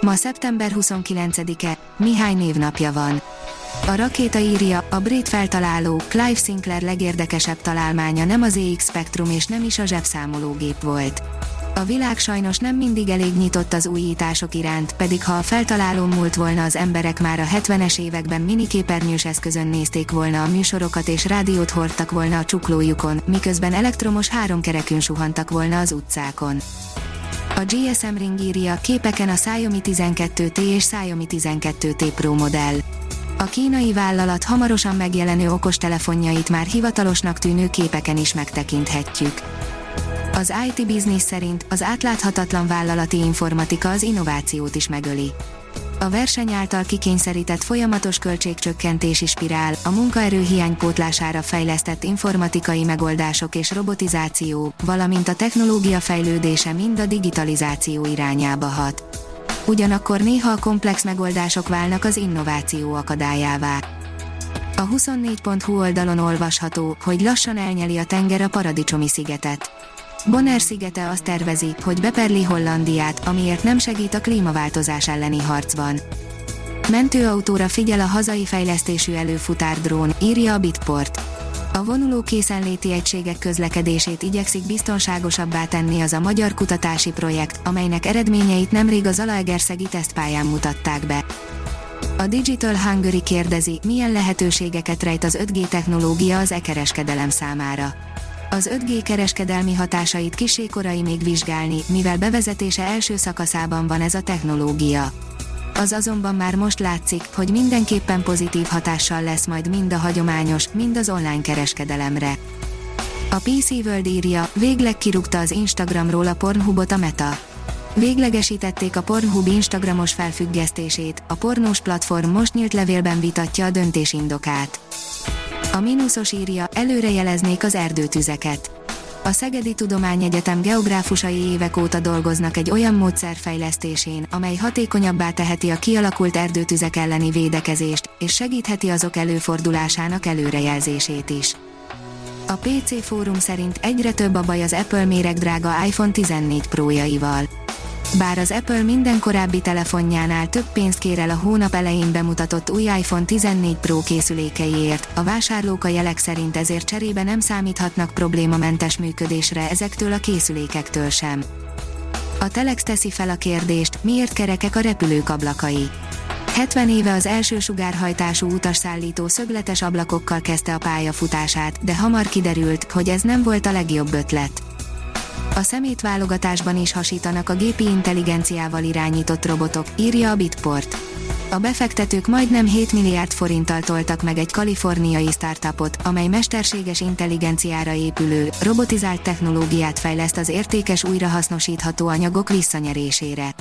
Ma szeptember 29-e, Mihály névnapja van. A rakéta írja, a brit feltaláló, Clive Sinclair legérdekesebb találmánya nem az EX Spectrum és nem is a zsebszámológép volt. A világ sajnos nem mindig elég nyitott az újítások iránt, pedig ha a feltaláló múlt volna az emberek már a 70-es években miniképernyős eszközön nézték volna a műsorokat és rádiót hordtak volna a csuklójukon, miközben elektromos háromkerekűn suhantak volna az utcákon. A GSM Ring írja képeken a Xiaomi 12T és Xiaomi 12T Pro modell. A kínai vállalat hamarosan megjelenő okostelefonjait már hivatalosnak tűnő képeken is megtekinthetjük. Az IT Business szerint az átláthatatlan vállalati informatika az innovációt is megöli. A verseny által kikényszerített folyamatos költségcsökkentési spirál, a munkaerő hiánypótlására fejlesztett informatikai megoldások és robotizáció, valamint a technológia fejlődése mind a digitalizáció irányába hat. Ugyanakkor néha a komplex megoldások válnak az innováció akadályává. A 24.hu oldalon olvasható, hogy lassan elnyeli a tenger a paradicsomi szigetet. Bonner szigete azt tervezi, hogy beperli Hollandiát, amiért nem segít a klímaváltozás elleni harcban. Mentőautóra figyel a hazai fejlesztésű előfutár drón, írja a Bitport. A vonuló készenléti egységek közlekedését igyekszik biztonságosabbá tenni az a magyar kutatási projekt, amelynek eredményeit nemrég az Zalaegerszegi tesztpályán mutatták be. A Digital Hungary kérdezi, milyen lehetőségeket rejt az 5G technológia az e-kereskedelem számára az 5G kereskedelmi hatásait kisékorai még vizsgálni, mivel bevezetése első szakaszában van ez a technológia. Az azonban már most látszik, hogy mindenképpen pozitív hatással lesz majd mind a hagyományos, mind az online kereskedelemre. A PC World írja, végleg kirúgta az Instagramról a Pornhubot a Meta. Véglegesítették a Pornhub Instagramos felfüggesztését, a pornós platform most nyílt levélben vitatja a döntés indokát. A mínuszos írja, előrejeleznék az erdőtüzeket. A Szegedi Tudományegyetem geográfusai évek óta dolgoznak egy olyan módszer fejlesztésén, amely hatékonyabbá teheti a kialakult erdőtüzek elleni védekezést, és segítheti azok előfordulásának előrejelzését is. A PC fórum szerint egyre több a baj az Apple méregdrága iPhone 14 Pro-jaival. Bár az Apple minden korábbi telefonjánál több pénzt kér el a hónap elején bemutatott új iPhone 14 Pro készülékeiért, a vásárlók a jelek szerint ezért cserébe nem számíthatnak problémamentes működésre ezektől a készülékektől sem. A Telex teszi fel a kérdést, miért kerekek a repülők ablakai. 70 éve az első sugárhajtású utasszállító szögletes ablakokkal kezdte a pályafutását, de hamar kiderült, hogy ez nem volt a legjobb ötlet. A szemétválogatásban is hasítanak a gépi intelligenciával irányított robotok, írja a Bitport. A befektetők majdnem 7 milliárd forinttal toltak meg egy kaliforniai startupot, amely mesterséges intelligenciára épülő, robotizált technológiát fejleszt az értékes újrahasznosítható anyagok visszanyerésére.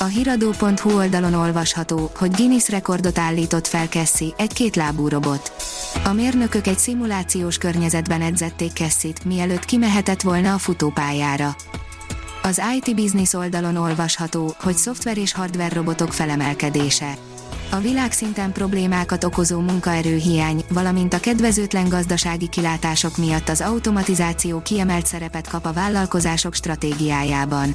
A hiradó.hu oldalon olvasható, hogy Guinness rekordot állított fel Cassie, egy kétlábú robot. A mérnökök egy szimulációs környezetben edzették Cassie-t, mielőtt kimehetett volna a futópályára. Az IT Business oldalon olvasható, hogy szoftver és hardware robotok felemelkedése. A világszinten problémákat okozó munkaerőhiány, valamint a kedvezőtlen gazdasági kilátások miatt az automatizáció kiemelt szerepet kap a vállalkozások stratégiájában.